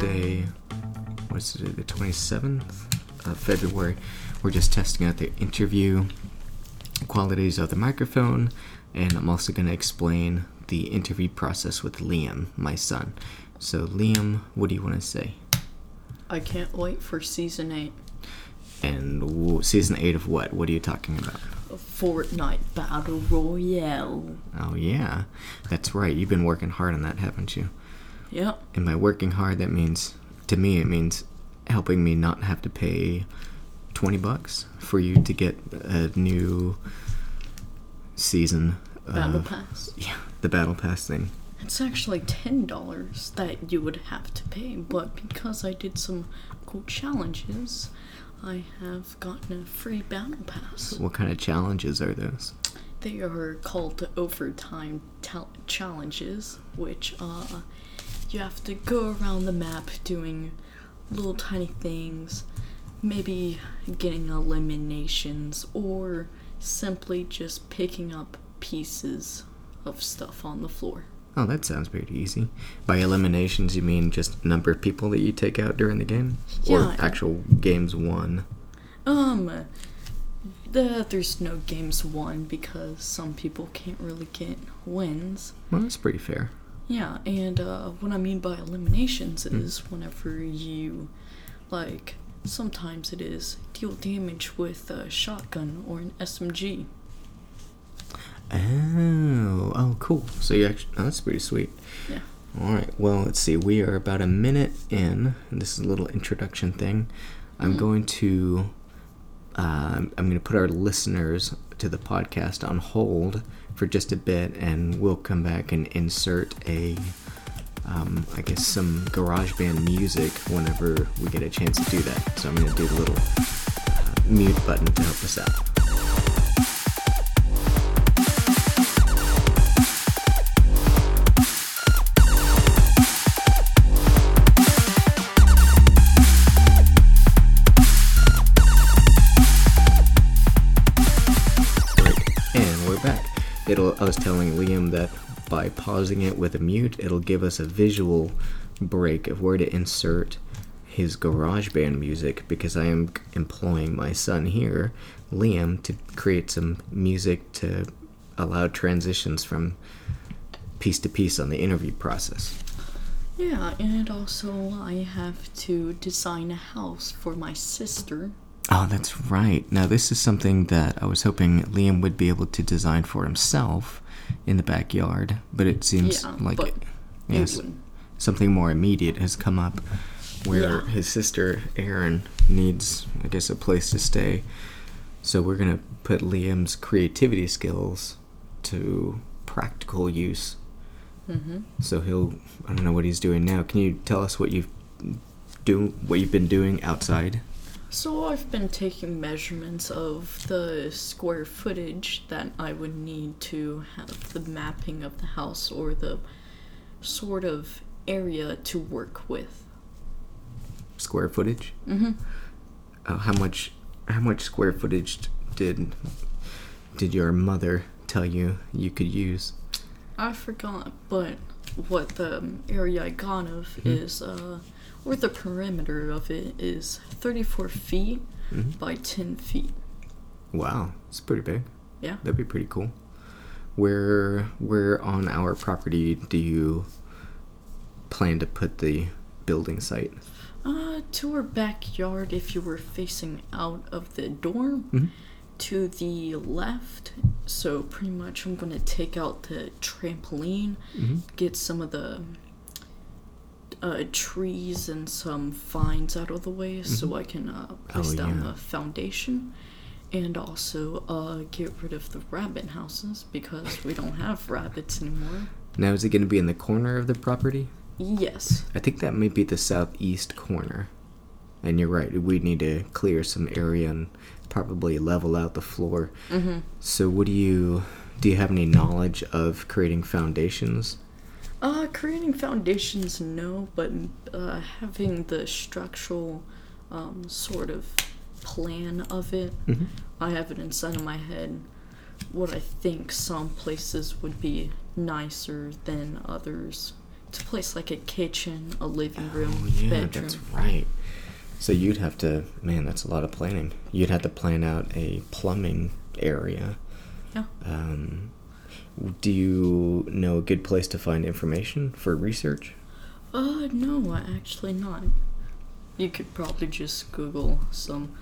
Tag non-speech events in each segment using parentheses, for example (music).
Wednesday. What's it? The twenty seventh of February. We're just testing out the interview qualities of the microphone, and I'm also going to explain the interview process with Liam, my son. So, Liam, what do you want to say? I can't wait for season 8. And w- season eight of what? What are you talking about? of Fortnite Battle Royale. Oh yeah, that's right. You've been working hard on that, haven't you? Yep. And by working hard, that means to me it means helping me not have to pay twenty bucks for you to get a new season. Battle of, Pass. Yeah, the battle pass thing. It's actually ten dollars that you would have to pay, but because I did some cool challenges, I have gotten a free battle pass. What kind of challenges are those? They are called overtime challenges, which uh, you have to go around the map doing little tiny things, maybe getting eliminations, or simply just picking up pieces of stuff on the floor. Oh, that sounds pretty easy. By eliminations, you mean just number of people that you take out during the game, or Yeah. actual games won? Um, the, there's no games won because some people can't really get wins. Well, that's pretty fair. Yeah, and uh, what I mean by eliminations is whenever you, like, sometimes it is deal damage with a shotgun or an SMG. Oh, oh, cool. So you actually, oh, that's pretty sweet. Yeah. All right. Well, let's see. We are about a minute in. And this is a little introduction thing. I'm going to, um, I'm going to put our listeners to the podcast on hold for just a bit, and we'll come back and insert a, um, I guess, some GarageBand music whenever we get a chance to do that. So I'm going to do the little uh, mute button to help us out. I was telling Liam that by pausing it with a mute, it'll give us a visual break of where to insert his GarageBand music because I am employing my son here, Liam, to create some music to allow transitions from piece to piece on the interview process. Yeah, and also I have to design a house for my sister. Oh, that's right. Now, this is something that I was hoping Liam would be able to design for himself in the backyard, but it seems Yeah, like but yes, it something more immediate has come up where Yeah. his sister Erin needs, I guess, a place to stay. So we're gonna put Liam's creativity skills to practical use. hmm So he'll, I don't know what he's doing now. Can you tell us what you've do what you've been doing outside? So I've been taking measurements of the square footage that I would need to have the mapping of the house or the sort of area to work with. Square footage. Mm-hmm. uh, how much how much square footage did did your mother tell you you could use? I forgot, but what the area I got of is, uh, or the perimeter of it is 34 feet Mhm. by 10 feet. Wow, it's pretty big. Yeah. That'd be pretty cool. Where where on our property do you plan to put the building site? Uh, to our backyard, if you were facing out of the dorm, Mhm. to the left. So pretty much, I'm gonna take out the trampoline, Mhm. get some of the uh, trees and some vines out of the way, so I can uh, place Oh, down yeah. the foundation. And also uh, get rid of the rabbit houses because we don't have rabbits anymore. Now is it going to be in the corner of the property? Yes. I think that may be the southeast corner. And you're right, we need to clear some area and probably level out the floor. Mm-hmm. So what do you do you have any knowledge of creating foundations? Uh, creating foundations, no, but uh, having the structural um, sort of plan of it, Mhm. I have it inside of my head. what I think some places would be nicer than others. To place like a kitchen, a living room, Oh yeah, bedroom. that's right. So you'd have to, man, that's a lot of planning. You'd have to plan out a plumbing area. Yeah. Um, do you know a good place to find information for research? Uh, no, actually not. You could probably just Google some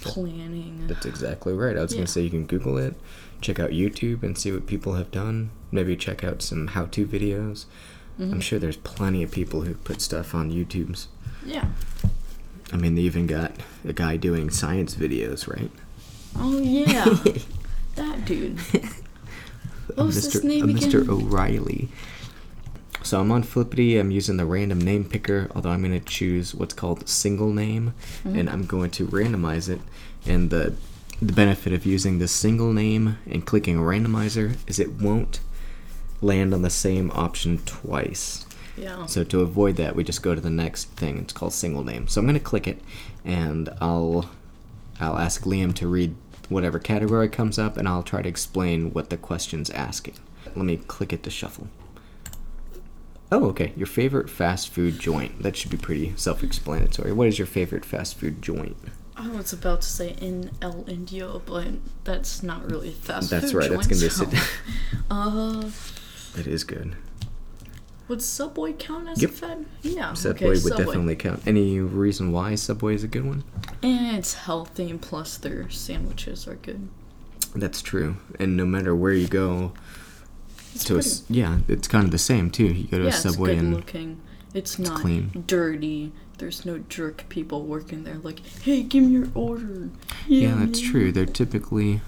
planning. That's exactly right. I was Yeah. gonna say you can Google it, check out YouTube and see what people have done. Maybe check out some how-to videos. I'm Mhm. sure there's plenty of people who put stuff on YouTube's. Yeah. I mean, they even got a guy doing science videos, right? Oh yeah, (laughs) that dude. (laughs) Mr. uh, Mr. O'Reilly. So I'm on Flippity. I'm using the random name picker, although I'm going to choose what's called single name, Mm-hmm. and I'm going to randomize it. And the the benefit of using the single name and clicking randomizer is it won't land on the same option twice. Yeah. So to avoid that, we just go to the next thing. It's called single name. So I'm going to click it, and I'll I'll ask Liam to read whatever category comes up, and I'll try to explain what the question's asking. Let me click it to shuffle. Oh, okay. Your favorite fast food joint. That should be pretty self-explanatory. What is your favorite fast food joint? I was about to say in El Indio, but that's not really fast That's food. right. That's gonna be a sit. so- (laughs) Uh, that is good. Would Subway count as Yep. a fed? Yeah. Subway okay, would Subway. definitely count. Any reason why Subway is a good one? And it's healthy, and plus their sandwiches are good. That's true. And no matter where you go, It's to a pretty, yeah, it's kind of the same too. You go to yeah, a Subway and it's good and looking. It's not clean. dirty. There's no jerk people working there like, hey, give me your order. Yeah, that's true. They're typically,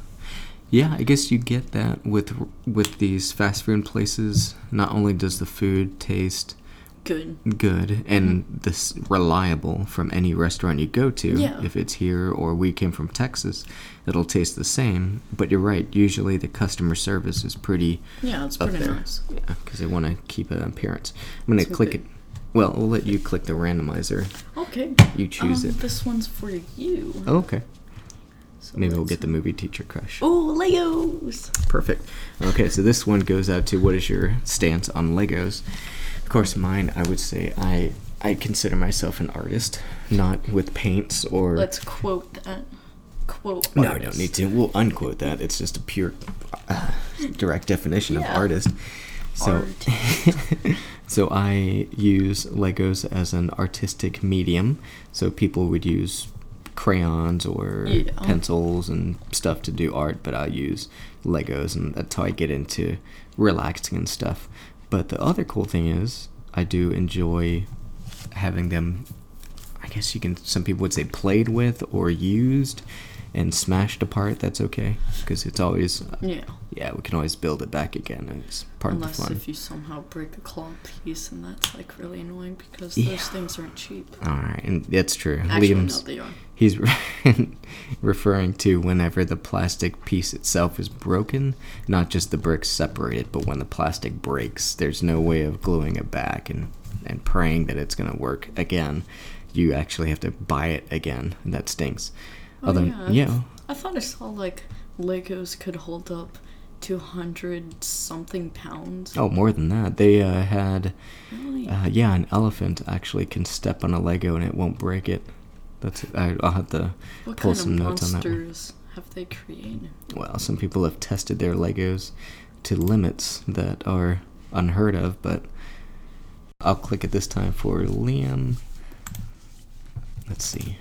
yeah. I guess you get that with with these fast food places. Not only does the food taste Good. good and this reliable from any restaurant you go to, Yeah. if it's here or we came from Texas, it'll taste the same. But you're right. Usually the customer service is pretty Yeah, it's pretty there. nice. Yeah, because they want to keep an appearance. I'm gonna click good. it. Well, we'll let you click the randomizer. Okay. You choose um, it. This one's for you. Oh, okay. So Maybe we'll get the movie teacher crush. Oh, Legos! Perfect. Okay, so this one goes out to what is your stance on Legos? Of course, mine. I would say I I consider myself an artist, not with paints or. Let's quote that. Quote. no, I don't need to. We'll unquote that. It's just a pure, uh, direct definition of Yeah. artist. So, Art. (laughs) so I use Legos as an artistic medium. So people would use crayons or Yeah. pencils and stuff to do art, but I use Legos, and uh, that's how I get into relaxing and stuff. But the other cool thing is, I do enjoy having them. I guess you can. Some people would say played with or used and smashed apart. That's okay because it's always. Yeah. Yeah, we can always build it back again, and it's part Unless of the fun. Unless if you somehow break a claw piece, and that's like really annoying because Yeah. those things aren't cheap. All right, and that's true. Actually, Liam's no, they are. he's (laughs) referring to whenever the plastic piece itself is broken, not just the bricks separated, but when the plastic breaks, there's no way of gluing it back and and praying that it's gonna work again. You actually have to buy it again, and that stinks. Oh, Other, yeah. yeah, I thought I saw like Legos could hold up 200 something pounds. Oh, more than that. They uh, had, Really? uh, yeah, an elephant actually can step on a Lego and it won't break it. That's I, I'll have to what pull some notes on that one. monsters have they created? Well, some people have tested their Legos to limits that are unheard of, but I'll click it this time for Liam. Let's see.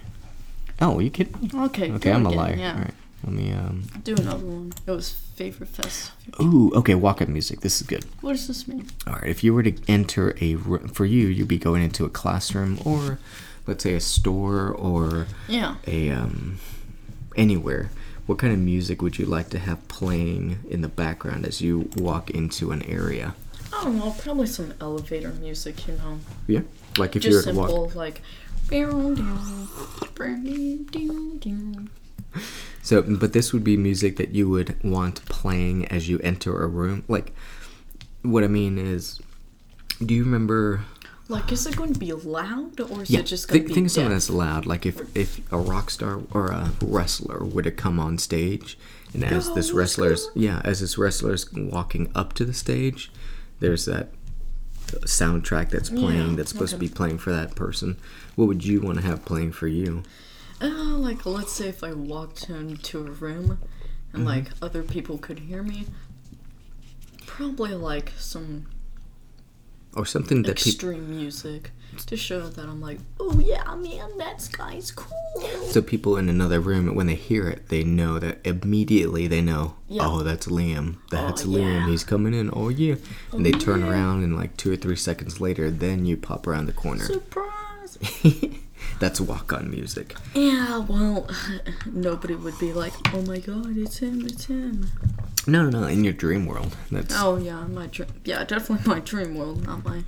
Oh, you kidding me? Okay. Okay, I'm a again, liar. Yeah. All right, let me. Um. Do another one. It was favorite fest. Ooh, okay. Walk-up music. This is good. What does this mean? All right. If you were to enter a for you, you'd be going into a classroom or, let's say, a store or Yeah. a um, anywhere. What kind of music would you like to have playing in the background as you walk into an area? I don't know. Probably some elevator music. You know. Yeah, like if Just you're walk- simple like. So, but this would be music that you would want playing as you enter a room. Like, what I mean is, do you remember? Like, is it going to be loud or is Yeah, it just going think, to be think of something that's loud. Like if if a rock star or a wrestler were to come on stage, And as Go, this let's wrestler's yeah, as this wrestler's walking up to the stage, there's that soundtrack that's playing Yeah, that's supposed to be playing for that person. What would you want to have playing for you? Uh, like, let's say if I walked into a room and, Mm-hmm. like, other people could hear me, probably, like, some Or something that extreme music to show that I'm like, oh yeah, man, that guy's cool. so people in another room when they hear it, they know that immediately they know, Yeah. oh, that's Liam. That's Oh, Liam. yeah. He's coming in. Oh yeah. And they turn oh, yeah. around and like 2 or 3 seconds later, then you pop around the corner. Surprise! (laughs) that's walk-on music. yeah, well, (laughs) nobody would be like, oh my god, it's him, it's him. No, no, no, in your dream world. That's Oh yeah, my dream. Yeah, definitely my dream world, not my real life world.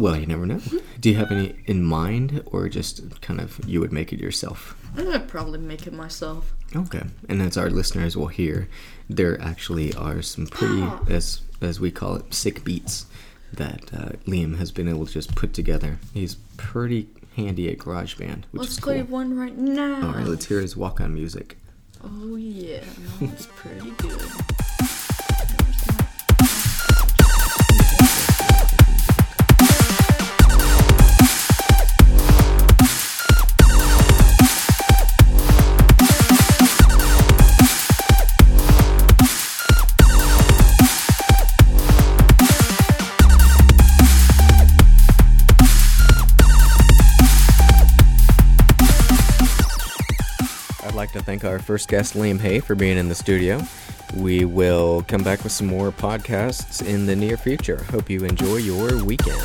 Well, you never know. Do you have any in mind, or just kind of you would make it yourself? I'd probably make it myself. Okay, and as our listeners will hear, there actually are some pretty, Ah. as as we call it, sick beats that uh, Liam has been able to just put together. He's pretty handy at GarageBand, which Let's is play cool. one right now. All right, let's hear his walk-on music. Oh yeah, it's pretty good. Like to thank our first guest, Liam Hay, for being in the studio. We will come back with some more podcasts in the near future. Hope you enjoy your weekend.